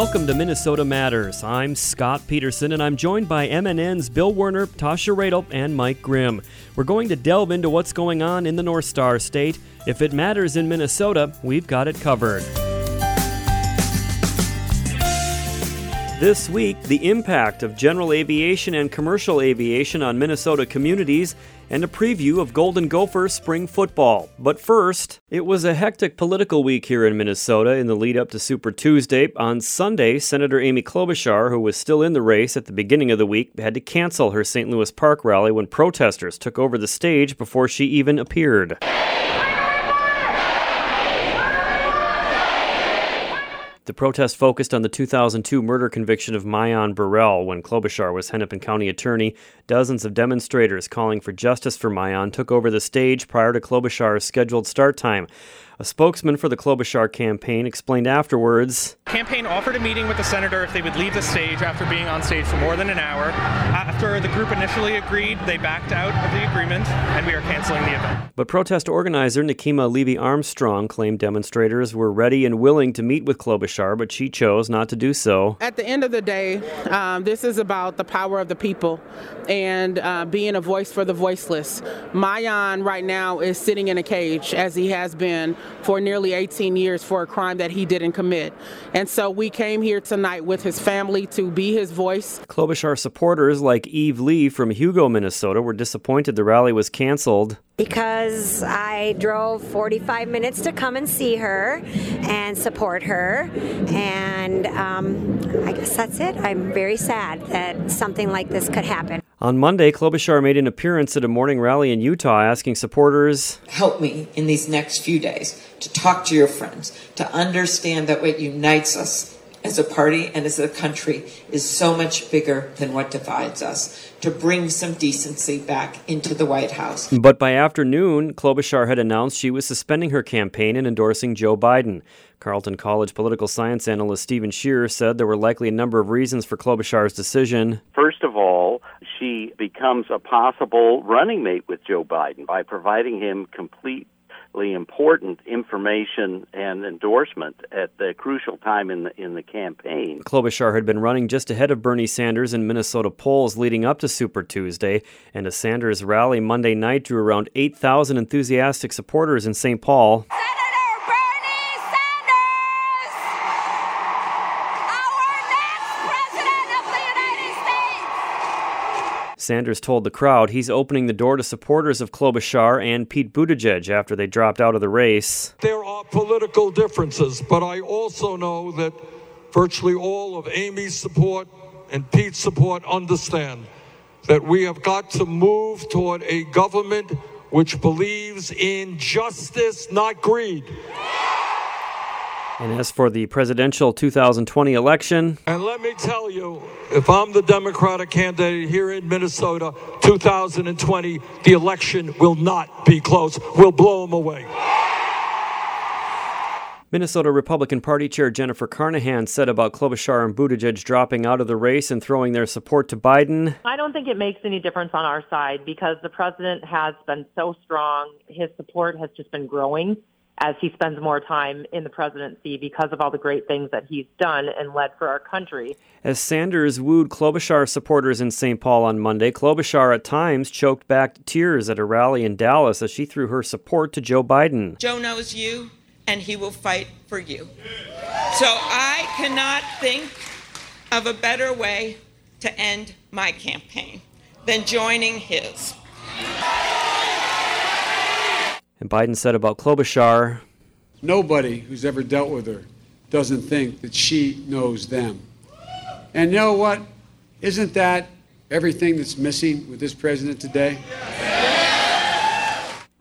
Welcome to Minnesota Matters. I'm Scott Peterson, and I'm joined by MNN's Bill Werner, Tasha Radel, and Mike Grimm. We're going to delve into what's going on in the North Star State. If it matters in Minnesota, we've got it covered. This week, the impact of general aviation and commercial aviation on Minnesota communities, and a preview of Golden Gopher spring football. But first, it was a hectic political week here in Minnesota in the lead up to Super Tuesday. On Sunday, Senator Amy Klobuchar, who was still in the race at the beginning of the week, had to cancel her St. Louis Park rally when protesters took over the stage before she even appeared. The protest focused on the 2002 murder conviction of Myon Burrell when Klobuchar was Hennepin County attorney. Dozens of demonstrators calling for justice for Maayan took over the stage prior to Klobuchar's scheduled start time. A spokesman for the Klobuchar campaign explained afterwards. Campaign offered a meeting with the senator if they would leave the stage after being on stage for more than an hour. After the group initially agreed, they backed out of the agreement, and we are canceling the event. But protest organizer Nekima Levy Armstrong claimed demonstrators were ready and willing to meet with Klobuchar, but she chose not to do so. At the end of the day, um, this is about the power of the people and uh, being a voice for the voiceless. Myon right now is sitting in a cage, as he has been for nearly 18 years for a crime that he didn't commit. And so we came here tonight with his family to be his voice. Klobuchar supporters like Eve Lee from Hugo, Minnesota were disappointed the rally was canceled because I drove 45 minutes to come and see her and support her. And um, I guess that's it. I'm very sad that something like this could happen. On Monday, Klobuchar made an appearance at a morning rally in Utah asking supporters Help me in these next few days to talk to your friends, to understand that what unites us as a party and as a country is so much bigger than what divides us. To bring some decency back into the White House. But by afternoon, Klobuchar had announced she was suspending her campaign and endorsing Joe Biden. Carleton College political science analyst Steven Schier said there were likely a number of reasons for Klobuchar's decision. First of all, she becomes a possible running mate with Joe Biden by providing him complete important information and endorsement at the crucial time in the in the campaign. Klobuchar had been running just ahead of Bernie Sanders in Minnesota polls leading up to Super Tuesday, and a Sanders rally Monday night drew around 8,000 enthusiastic supporters in St. Paul. Sanders told the crowd he's opening the door to supporters of Klobuchar and Pete Buttigieg after they dropped out of the race. There are political differences, but I also know that virtually all of Amy's support and Pete's support understand that we have got to move toward a government which believes in justice, not greed. And as for the presidential 2020 election. And let me tell you, if I'm the Democratic candidate here in Minnesota 2020, the election will not be close. We'll blow them away. Minnesota Republican Party Chair Jennifer Carnahan said about Klobuchar and Buttigieg dropping out of the race and throwing their support to Biden. I don't think it makes any difference on our side because the president has been so strong. His support has just been growing as he spends more time in the presidency because of all the great things that he's done and led for our country. As Sanders wooed Klobuchar supporters in St. Paul on Monday, Klobuchar at times choked back tears at a rally in Dallas as she threw her support to Joe Biden. Joe knows you, and he will fight for you. So I cannot think of a better way to end my campaign than joining his. And Biden said about Klobuchar Nobody who's ever dealt with her doesn't think that she knows them. And you know what? Isn't that everything that's missing with this president today?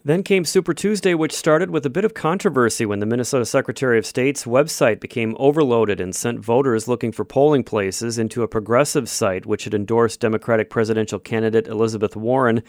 Then came Super Tuesday, which started with a bit of controversy when the Minnesota Secretary of State's website became overloaded and sent voters looking for polling places into a progressive site which had endorsed Democratic presidential candidate Elizabeth Warren.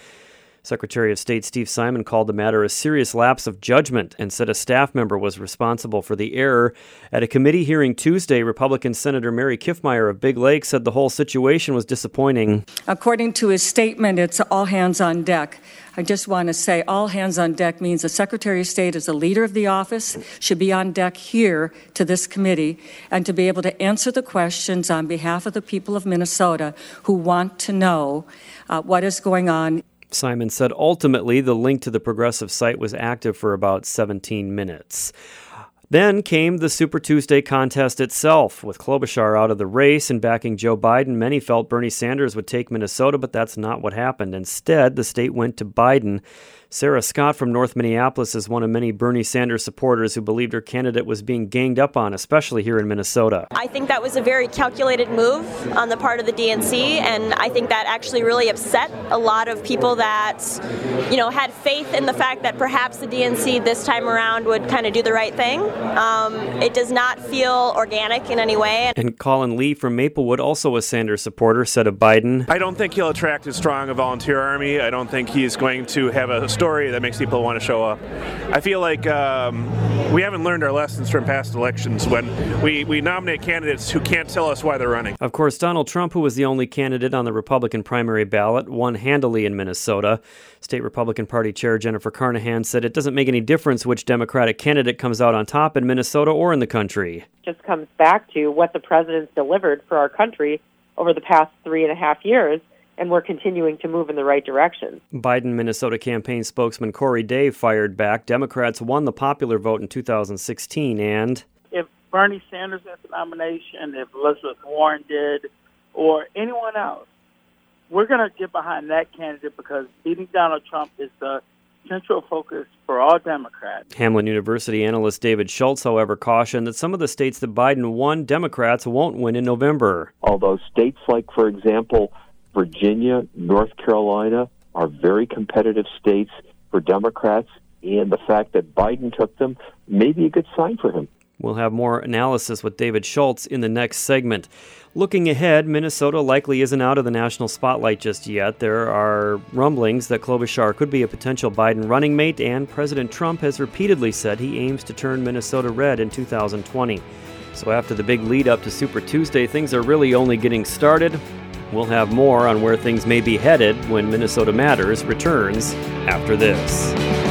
Secretary of State Steve Simon called the matter a serious lapse of judgment and said a staff member was responsible for the error. At a committee hearing Tuesday, Republican Senator Mary Kiffmeyer of Big Lake said the whole situation was disappointing. According to his statement, it's all hands on deck. I just want to say all hands on deck means the Secretary of State, as a leader of the office, should be on deck here to this committee and to be able to answer the questions on behalf of the people of Minnesota who want to know uh, what is going on. Simon said ultimately the link to the progressive site was active for about 17 minutes. Then came the Super Tuesday contest itself. With Klobuchar out of the race and backing Joe Biden, many felt Bernie Sanders would take Minnesota, but that's not what happened. Instead, the state went to Biden. Sarah Scott from North Minneapolis is one of many Bernie Sanders supporters who believed her candidate was being ganged up on, especially here in Minnesota. I think that was a very calculated move on the part of the DNC, and I think that actually really upset a lot of people that, you know, had faith in the fact that perhaps the DNC this time around would kind of do the right thing. Um, it does not feel organic in any way. And Colin Lee from Maplewood, also a Sanders supporter, said of Biden I don't think he'll attract as strong a volunteer army. I don't think he's going to have a story that makes people want to show up. I feel like um, we haven't learned our lessons from past elections when we, we nominate candidates who can't tell us why they're running. Of course, Donald Trump, who was the only candidate on the Republican primary ballot, won handily in Minnesota. State Republican Party Chair Jennifer Carnahan said it doesn't make any difference which Democratic candidate comes out on top in Minnesota or in the country. Just comes back to what the president's delivered for our country over the past three and a half years and we're continuing to move in the right direction. Biden Minnesota campaign spokesman Corey Dave fired back. Democrats won the popular vote in 2016, and if Bernie Sanders has the nomination, if Elizabeth Warren did, or anyone else, we're going to get behind that candidate because beating Donald Trump is the central focus for all Democrats. Hamline University analyst David Schultz, however, cautioned that some of the states that Biden won, Democrats won't win in November. Although states like, for example, Virginia, North Carolina are very competitive states for Democrats, and the fact that Biden took them may be a good sign for him. We'll have more analysis with David Schultz in the next segment. Looking ahead, Minnesota likely isn't out of the national spotlight just yet. There are rumblings that Klobuchar could be a potential Biden running mate, and President Trump has repeatedly said he aims to turn Minnesota red in 2020. So after the big lead up to Super Tuesday, things are really only getting started. We'll have more on where things may be headed when Minnesota Matters returns after this.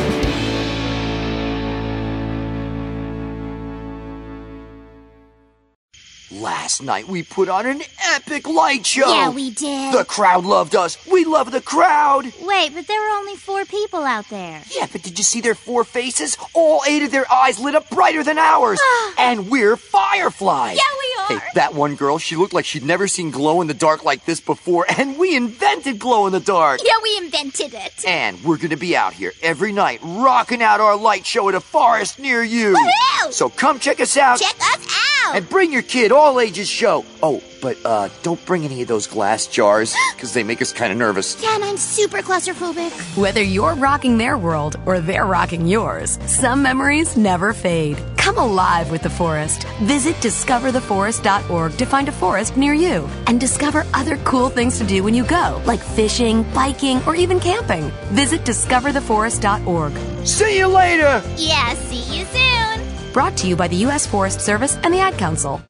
Last night we put on an epic light show. Yeah, we did. The crowd loved us. We love the crowd. Wait, but there were only four people out there. Yeah, but did you see their four faces? All eight of their eyes lit up brighter than ours. Ah. and we're fireflies. Yeah, we are. Hey, that one girl, she looked like she'd never seen glow in the dark like this before, and we invented glow in the dark. Yeah, we invented it. And we're gonna be out here every night, rocking out our light show at a forest near you. Woohoo! So come check us out. Check us out. And bring your kid, all ages show. Oh, but uh, don't bring any of those glass jars, because they make us kind of nervous. Yeah, and I'm super claustrophobic. Whether you're rocking their world or they're rocking yours, some memories never fade. Come alive with the forest. Visit discovertheforest.org to find a forest near you and discover other cool things to do when you go, like fishing, biking, or even camping. Visit discovertheforest.org. See you later! Yeah, see you soon. Brought to you by the U.S. Forest Service and the Ad Council.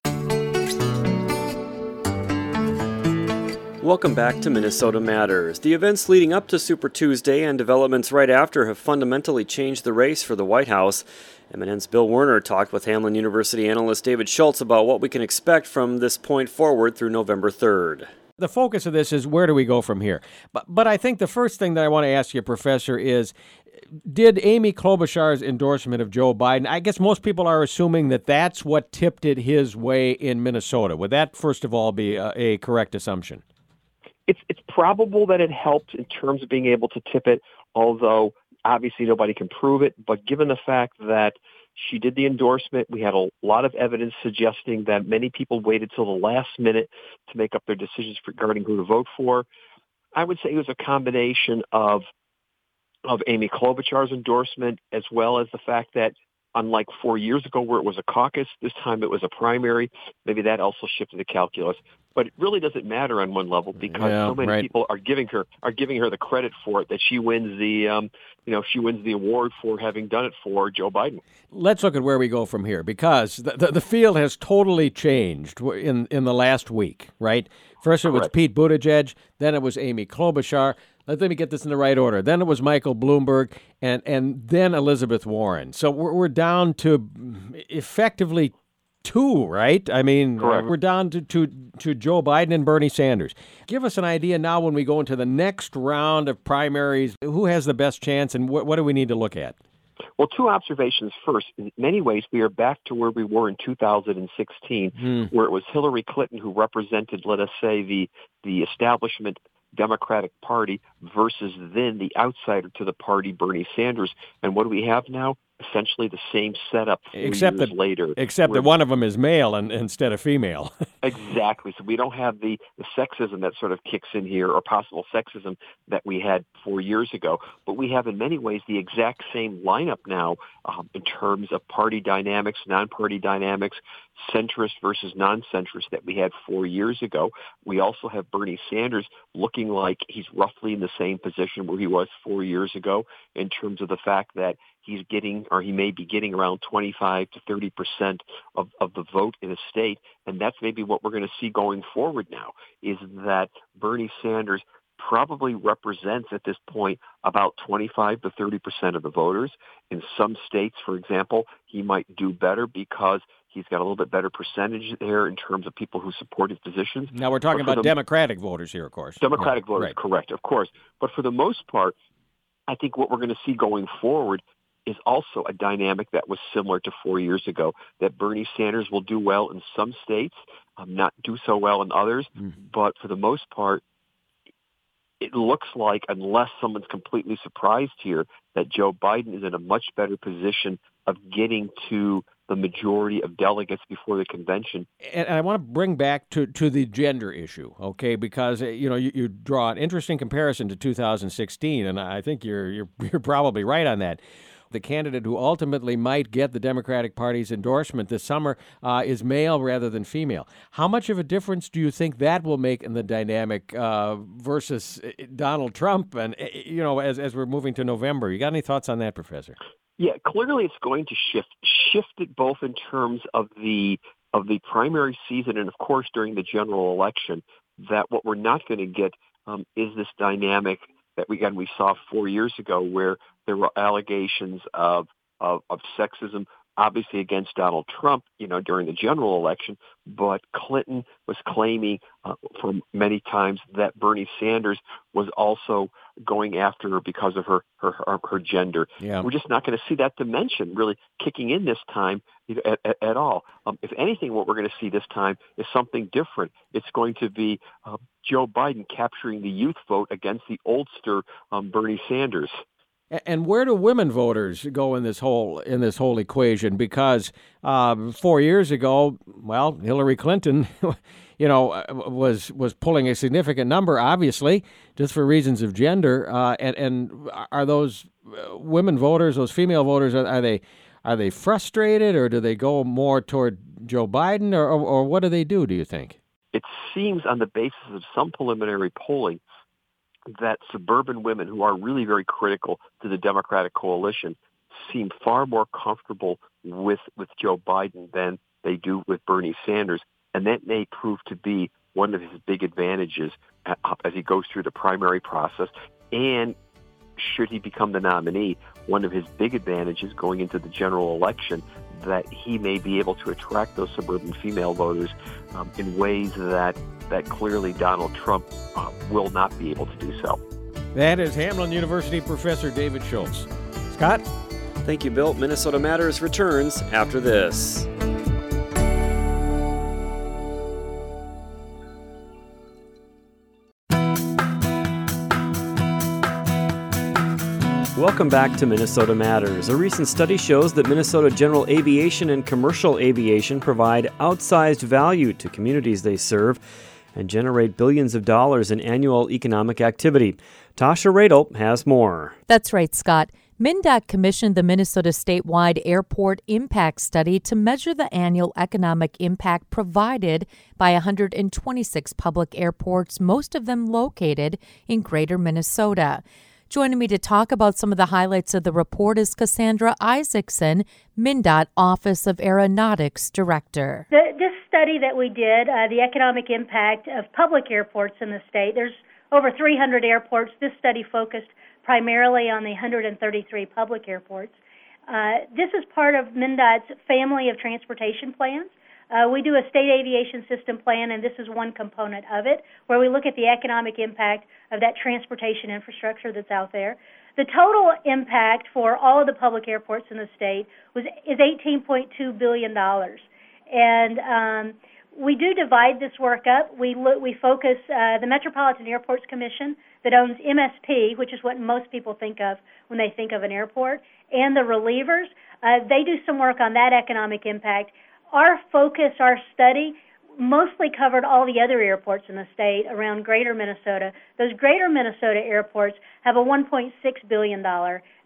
Welcome back to Minnesota Matters. The events leading up to Super Tuesday and developments right after have fundamentally changed the race for the White House. MNN's Bill Werner talked with Hamline University analyst David Schultz about what we can expect from this point forward through November 3rd. The focus of this is where do we go from here? But, but I think the first thing that I want to ask you, Professor, is did Amy Klobuchar's endorsement of Joe Biden, I guess most people are assuming that that's what tipped it his way in Minnesota. Would that, first of all, be a, a correct assumption? it's it's probable that it helped in terms of being able to tip it, although obviously nobody can prove it. But given the fact that she did the endorsement, we had a lot of evidence suggesting that many people waited till the last minute to make up their decisions regarding who to vote for. I would say it was a combination of of Amy Klobuchar's endorsement as well as the fact that unlike four years ago where it was a caucus, this time it was a primary. Maybe that also shifted the calculus. But it really doesn't matter on one level because Yeah, so many right. people are giving her are giving her the credit for it that she wins the um, you know she wins the award for having done it for Joe Biden. Let's look at where we go from here because the, the, the field has totally changed in, in the last week, right? First it was Pete Buttigieg, then it was Amy Klobuchar. Let me get this in the right order. Then it was Michael Bloomberg, and, and then Elizabeth Warren. So we're, we're down to effectively two, right? I mean, Correct. we're down to, to, to Joe Biden and Bernie Sanders. Give us an idea now when we go into the next round of primaries who has the best chance and what, what do we need to look at? Well, two observations. First, in many ways, we are back to where we were in 2016, Hmm. where it was Hillary Clinton who represented, let us say, the the establishment Democratic Party versus then the outsider to the party, Bernie Sanders. And what do we have now? Essentially the same setup Except years that, later. except that one of them is male and, instead of female. Exactly. So we don't have the, the sexism that sort of kicks in here, or possible sexism that we had four years ago. But we have, in many ways, the exact same lineup now um, in terms of party dynamics, non-party dynamics, centrist versus non-centrist that we had four years ago. We also have Bernie Sanders looking like he's roughly in the same position where he was four years ago in terms of the fact that he's getting, or he may be getting around 25 to 30 percent of, of the vote in a state. And that's maybe what we're going to see going forward now, is that Bernie Sanders probably represents at this point about 25 to 30 percent of the voters. In some states, for example, he might do better because he's got a little bit better percentage there in terms of people who support his positions. now we're talking about the- Democratic voters here, of course. Democratic Yeah, voters, right. correct, of course. But for the most part, I think what we're going to see going forward is also a dynamic that was similar to four years ago, that Bernie Sanders will do well in some states, um, not do so well in others. But for the most part, it looks like, unless someone's completely surprised here, that Joe Biden is in a much better position of getting to the majority of delegates before the convention and I want to bring back to, to the gender issue, okay? Because you know you, you draw an interesting comparison to 2016, and I think you're you're you're probably right on that. The candidate who ultimately might get the Democratic Party's endorsement this summer uh, is male rather than female. How much of a difference do you think that will make in the dynamic uh, versus uh, Donald Trump? And uh, you know, as as we're moving to November, you got any thoughts on that, Professor? Yeah, clearly it's going to shift. Shift it both in terms of the of the primary season and of course during the general election. That what we're not going to get um, is this dynamic that we again we saw four years ago where there were allegations of of, of sexism obviously against Donald Trump, you know, during the general election, but Clinton was claiming uh, for many times that Bernie Sanders was also going after her because of her her her, her gender. Yeah. We're just not going to see that dimension really kicking in this time you know, at, at, at all. Um, if anything, what we're going to see this time is something different. It's going to be uh, Joe Biden capturing the youth vote against the oldster um, Bernie Sanders. And where do women voters go in this whole in this whole equation? Because um, four years ago, well, Hillary Clinton, you know, uh, was was pulling a significant number, obviously, just for reasons of gender. Uh, and and are those uh, women voters, those female voters, are, are they are they frustrated, or do they go more toward Joe Biden, or, or or what do they do? Do you think? It seems on the basis of some preliminary polling that suburban women who are really very critical to the Democratic coalition seem far more comfortable with, with Joe Biden than they do with Bernie Sanders. And that may prove to be one of his big advantages uh, as he goes through the primary process. And should he become the nominee, one of his big advantages going into the general election that he may be able to attract those suburban female voters um, in ways that that clearly Donald Trump uh, will not be able to do so. That is Hamline University professor David Schultz. Scott. Thank you, Bill. Minnesota Matters returns after this. Welcome back to Minnesota Matters. A recent study shows that Minnesota general aviation and commercial aviation provide outsized value to communities they serve and generate billions of dollars in annual economic activity. Tasha Radel has more. That's right, Scott. MnDOT commissioned the Minnesota statewide airport impact study to measure the annual economic impact provided by 126 public airports, most of them located in greater Minnesota. Joining me to talk about some of the highlights of the report is Cassandra Isaacson, MnDOT Office of Aeronautics Director. The, this study that we did, uh, the economic impact of public airports in the state, there's over 300 airports. This study focused primarily on the 133 public airports. Uh, this is part of MnDOT's family of transportation plans. Uh, we do a state aviation system plan, and this is one component of it, where we look at the economic impact of that transportation infrastructure that's out there. The total impact for all of the public airports in the state was is 18.2 billion dollars, and um, we do divide this work up. We look, we focus uh, the Metropolitan Airports Commission that owns MSP, which is what most people think of when they think of an airport, and the relievers. Uh, they do some work on that economic impact. Our focus, our study, mostly covered all the other airports in the state around greater Minnesota. Those greater Minnesota airports have a $1.6 billion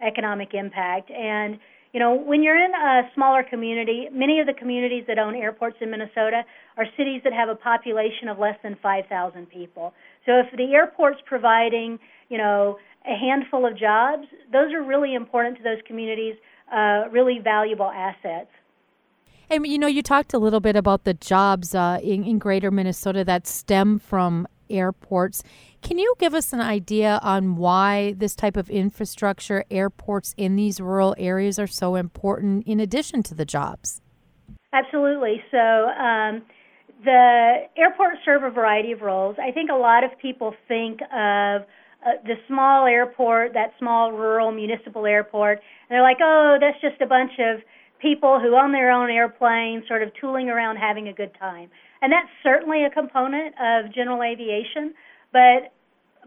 economic impact. And, you know, when you're in a smaller community, many of the communities that own airports in Minnesota are cities that have a population of less than 5,000 people. So if the airport's providing, you know, a handful of jobs, those are really important to those communities, uh, really valuable assets. And you know, you talked a little bit about the jobs uh, in, in greater Minnesota that stem from airports. Can you give us an idea on why this type of infrastructure, airports in these rural areas, are so important in addition to the jobs? Absolutely. So, um, the airports serve a variety of roles. I think a lot of people think of uh, the small airport, that small rural municipal airport, and they're like, oh, that's just a bunch of people who own their own airplanes, sort of tooling around having a good time. And that's certainly a component of general aviation, but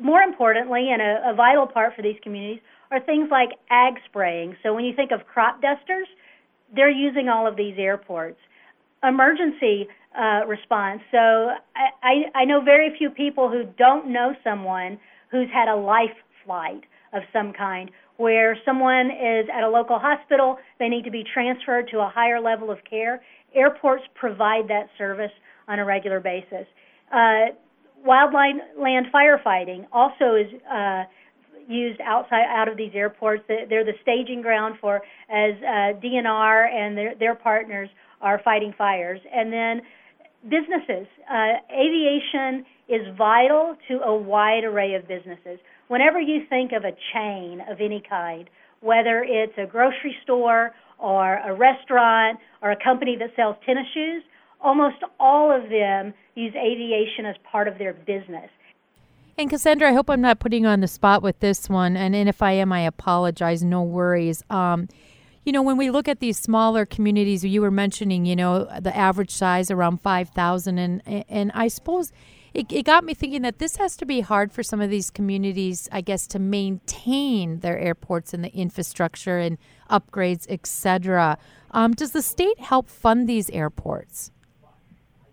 more importantly, and a, a vital part for these communities, are things like ag spraying. So when you think of crop dusters, they're using all of these airports. Emergency uh, response. So I, I, I know very few people who don't know someone who's had a life flight of some kind where someone is at a local hospital, they need to be transferred to a higher level of care. Airports provide that service on a regular basis. Uh, wildland land firefighting also is uh, used outside out of these airports. They're the staging ground for as uh, DNR and their, their partners are fighting fires. And then businesses. Uh, aviation is vital to a wide array of businesses. Whenever you think of a chain of any kind, whether it's a grocery store or a restaurant or a company that sells tennis shoes, almost all of them use aviation as part of their business. And Cassandra, I hope I'm not putting you on the spot with this one. And, and if I am, I apologize. No worries. Um, you know, when we look at these smaller communities, you were mentioning, you know, the average size around 5,000. And, and I suppose it, it got me thinking that this has to be hard for some of these communities, I guess, to maintain their airports and the infrastructure and upgrades, etc. Um, does the state help fund these airports?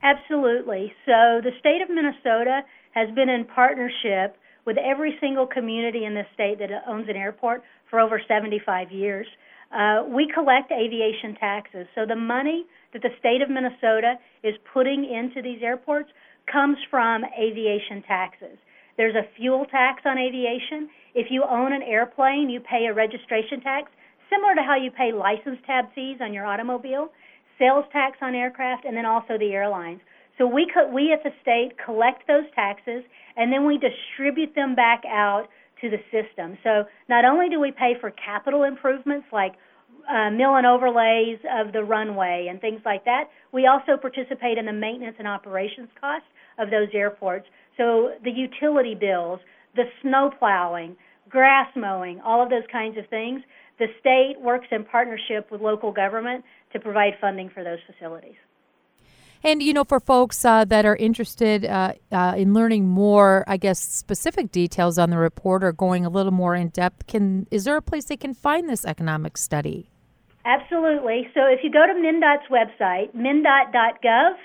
Absolutely. So the state of Minnesota has been in partnership with every single community in the state that owns an airport for over 75 years. Uh, we collect aviation taxes. So the money that the state of Minnesota is putting into these airports comes from aviation taxes. There's a fuel tax on aviation. If you own an airplane, you pay a registration tax, similar to how you pay license tab fees on your automobile, sales tax on aircraft, and then also the airlines. So we co- we at the state collect those taxes and then we distribute them back out to the system. So not only do we pay for capital improvements like uh, mill and overlays of the runway and things like that, we also participate in the maintenance and operations costs of those airports. So the utility bills, the snow plowing, grass mowing, all of those kinds of things, the state works in partnership with local government to provide funding for those facilities. And you know, for folks uh, that are interested uh, uh, in learning more, I guess specific details on the report or going a little more in depth, can is there a place they can find this economic study? Absolutely. So if you go to MnDOT's website, mndot.gov,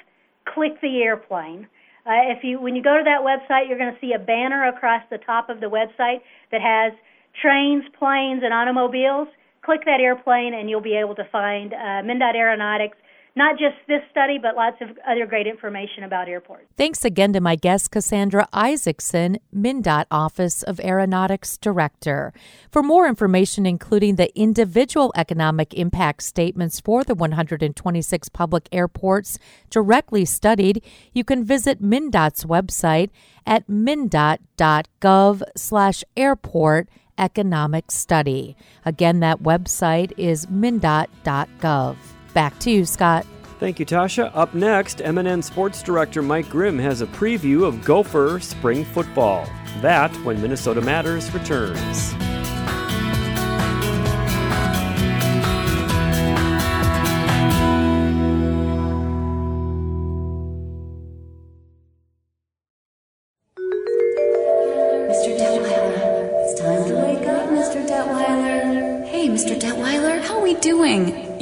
click the airplane. Uh, if you when you go to that website, you're going to see a banner across the top of the website that has trains, planes, and automobiles, click that airplane and you'll be able to find uh, MnDOT Aeronautics not just this study, but lots of other great information about airports. Thanks again to my guest, Cassandra Isaacson, MnDOT Office of Aeronautics Director. For more information, including the individual economic impact statements for the 126 public airports directly studied, you can visit MnDOT's website at mndot.gov slash airport economic study. Again, that website is mndot.gov. Back to you, Scott. Thank you, Tasha. Up next, MNN Sports Director Mike Grimm has a preview of Gopher spring football. That when Minnesota Matters returns.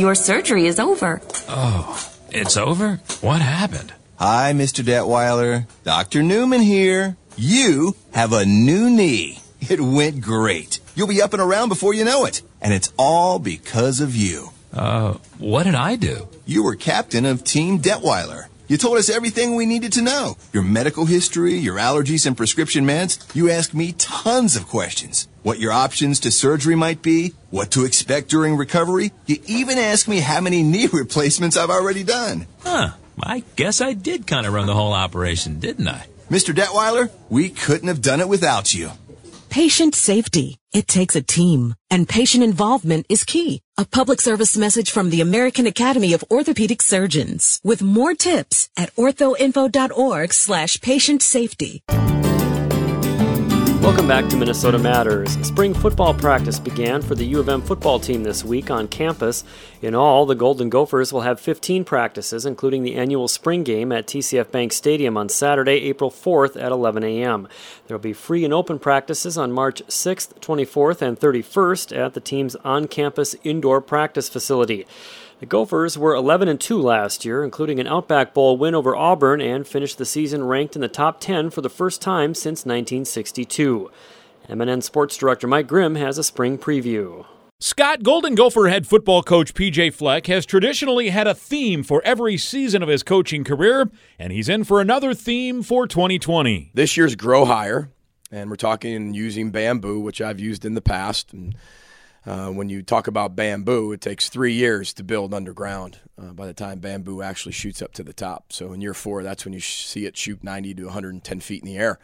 Your surgery is over. Oh, it's over? What happened? Hi, Mr. Detweiler. Dr. Newman here. You have a new knee. It went great. You'll be up and around before you know it. And it's all because of you. Uh, what did I do? You were captain of Team Detweiler. You told us everything we needed to know. Your medical history, your allergies and prescription meds. You asked me tons of questions. What your options to surgery might be, what to expect during recovery. You even asked me how many knee replacements I've already done. Huh. I guess I did kind of run the whole operation, didn't I? Mr. Detweiler, we couldn't have done it without you. Patient safety. It takes a team, and patient involvement is key. A public service message from the American Academy of Orthopedic Surgeons with more tips at orthoinfo.org slash patient safety. Welcome back to Minnesota Matters. Spring football practice began for the U of M football team this week on campus. In all, the Golden Gophers will have 15 practices, including the annual spring game at TCF Bank Stadium on Saturday, April 4th at 11 a.m. There will be free and open practices on March 6th, 24th, and 31st at the team's on campus indoor practice facility. The Gophers were 11 and 2 last year, including an Outback Bowl win over Auburn, and finished the season ranked in the top 10 for the first time since 1962. MNN Sports Director Mike Grimm has a spring preview. Scott Golden Gopher head football coach PJ Fleck has traditionally had a theme for every season of his coaching career, and he's in for another theme for 2020. This year's Grow Higher, and we're talking using bamboo, which I've used in the past. And uh, when you talk about bamboo, it takes three years to build underground uh, by the time bamboo actually shoots up to the top. So in year four, that's when you sh- see it shoot 90 to 110 feet in the air.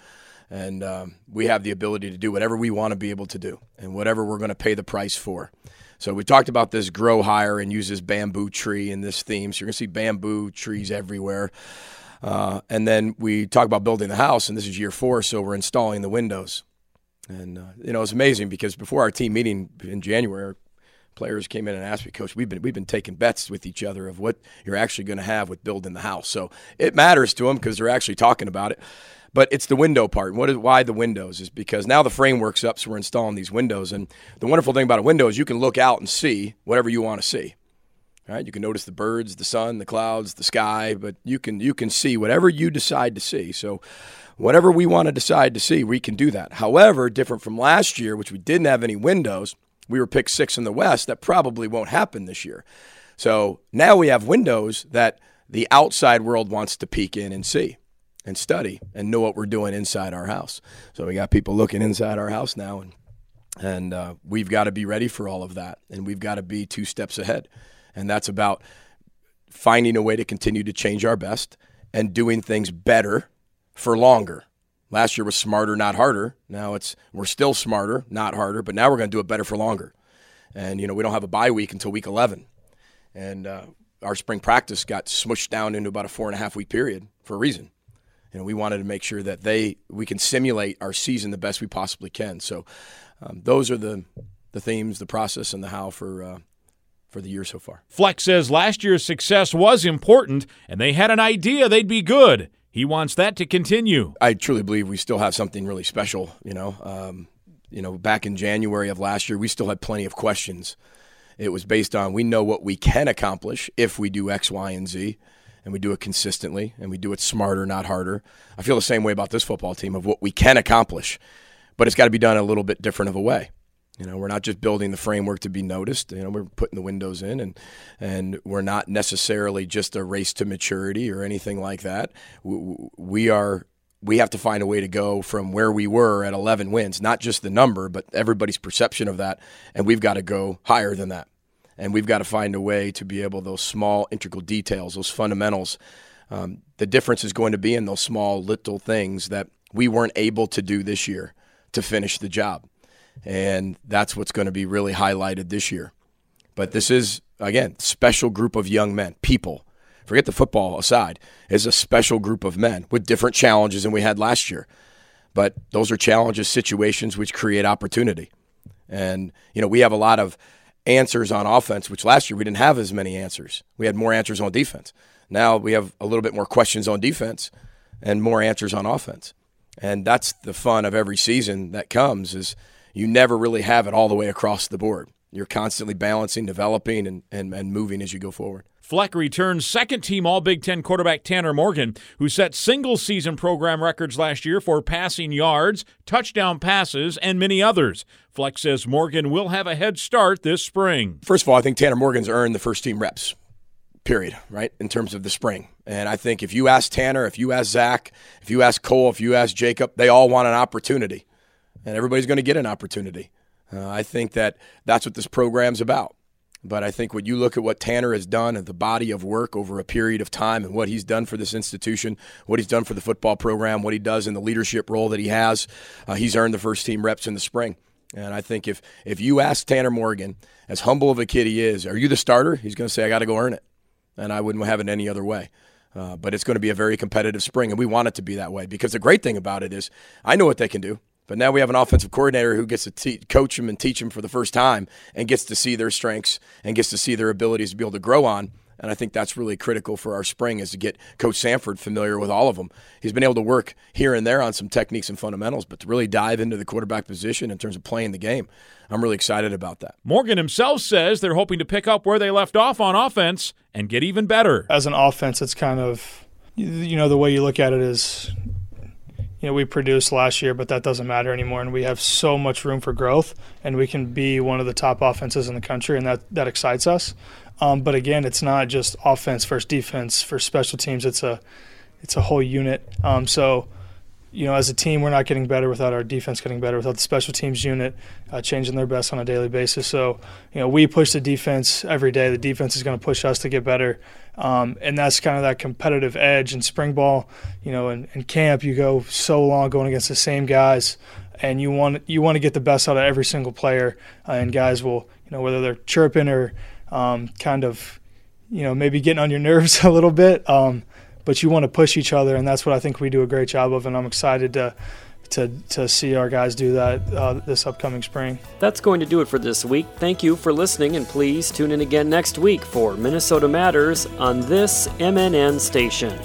And um, we have the ability to do whatever we want to be able to do and whatever we're going to pay the price for. So we talked about this grow higher and use this bamboo tree in this theme. So you're going to see bamboo trees everywhere. Uh, and then we talk about building the house, and this is year four, so we're installing the windows. And uh, you know, it's amazing because before our team meeting in January, players came in and asked me, Coach, we've been we've been taking bets with each other of what you're actually going to have with building the house. So it matters to them because they're actually talking about it. But it's the window part. What is why the windows is because now the framework's up, so we're installing these windows. And the wonderful thing about a window is you can look out and see whatever you want to see. Right? You can notice the birds, the sun, the clouds, the sky, but you can you can see whatever you decide to see. So whatever we want to decide to see, we can do that. However, different from last year, which we didn't have any windows, we were picked six in the West. That probably won't happen this year. So now we have windows that the outside world wants to peek in and see and study and know what we're doing inside our house. So we got people looking inside our house now, and and uh, we've got to be ready for all of that, and we've got to be two steps ahead, and that's about finding a way to continue to change our best and doing things better for longer. Last year was smarter, not harder. Now it's we're still smarter, not harder, but now we're going to do it better for longer. And you know we don't have a bye week until week 11, and uh, our spring practice got smushed down into about a four and a half week period for a reason. You know we wanted to make sure that they we can simulate our season the best we possibly can. So um, those are the the themes, the process, and the how for. Uh, for the year so far. Fleck says last year's success was important and they had an idea they'd be good. He wants that to continue. I truly believe we still have something really special. You know, um, you know, back in January of last year, we still had plenty of questions. It was based on we know what we can accomplish if we do X, Y, and Z, and we do it consistently, and we do it smarter, not harder. I feel the same way about this football team of what we can accomplish, but it's got to be done a little bit different of a way. You know, we're not just building the framework to be noticed. You know, we're putting the windows in, and and we're not necessarily just a race to maturity or anything like that. We are. We have to find a way to go from where we were at 11 wins, not just the number, but everybody's perception of that, and we've got to go higher than that. And we've got to find a way to be able those small integral details, those fundamentals. Um, the difference is going to be in those small little things that we weren't able to do this year to finish the job. And that's what's going to be really highlighted this year. But this is, again, special group of young men, people. Forget the football aside, is a special group of men with different challenges than we had last year. But those are challenges, situations which create opportunity. And, you know, we have a lot of answers on offense, which last year we didn't have as many answers. We had more answers on defense. Now we have a little bit more questions on defense and more answers on offense. And that's the fun of every season that comes is – you never really have it all the way across the board. You're constantly balancing, developing, and, and, and moving as you go forward. Fleck returns second team All Big Ten quarterback Tanner Morgan, who set single season program records last year for passing yards, touchdown passes, and many others. Fleck says Morgan will have a head start this spring. First of all, I think Tanner Morgan's earned the first team reps, period, right, in terms of the spring. And I think if you ask Tanner, if you ask Zach, if you ask Cole, if you ask Jacob, they all want an opportunity and everybody's going to get an opportunity. Uh, I think that that's what this program's about. But I think when you look at what Tanner has done and the body of work over a period of time and what he's done for this institution, what he's done for the football program, what he does in the leadership role that he has, uh, he's earned the first team reps in the spring. And I think if, if you ask Tanner Morgan, as humble of a kid he is, are you the starter? He's going to say, I got to go earn it. And I wouldn't have it any other way. Uh, but it's going to be a very competitive spring, and we want it to be that way because the great thing about it is I know what they can do. But now we have an offensive coordinator who gets to te- coach them and teach them for the first time and gets to see their strengths and gets to see their abilities to be able to grow on. And I think that's really critical for our spring is to get Coach Sanford familiar with all of them. He's been able to work here and there on some techniques and fundamentals, but to really dive into the quarterback position in terms of playing the game, I'm really excited about that. Morgan himself says they're hoping to pick up where they left off on offense and get even better. As an offense, it's kind of, you know, the way you look at it is you know we produced last year, but that doesn't matter anymore, and we have so much room for growth, and we can be one of the top offenses in the country, and that that excites us. Um, but again, it's not just offense versus defense for special teams. It's a it's a whole unit. Um, so you know, as a team, we're not getting better without our defense getting better, without the special teams unit uh, changing their best on a daily basis. So, you know, we push the defense every day. The defense is going to push us to get better. Um, and that's kind of that competitive edge in spring ball. You know, in, in camp, you go so long going against the same guys, and you want you want to get the best out of every single player. Uh, and guys will, you know, whether they're chirping or um, kind of, you know, maybe getting on your nerves a little bit. Um, but you want to push each other, and that's what I think we do a great job of. And I'm excited to to, to see our guys do that uh, this upcoming spring. That's going to do it for this week. Thank you for listening, and please tune in again next week for Minnesota Matters on this MNN station.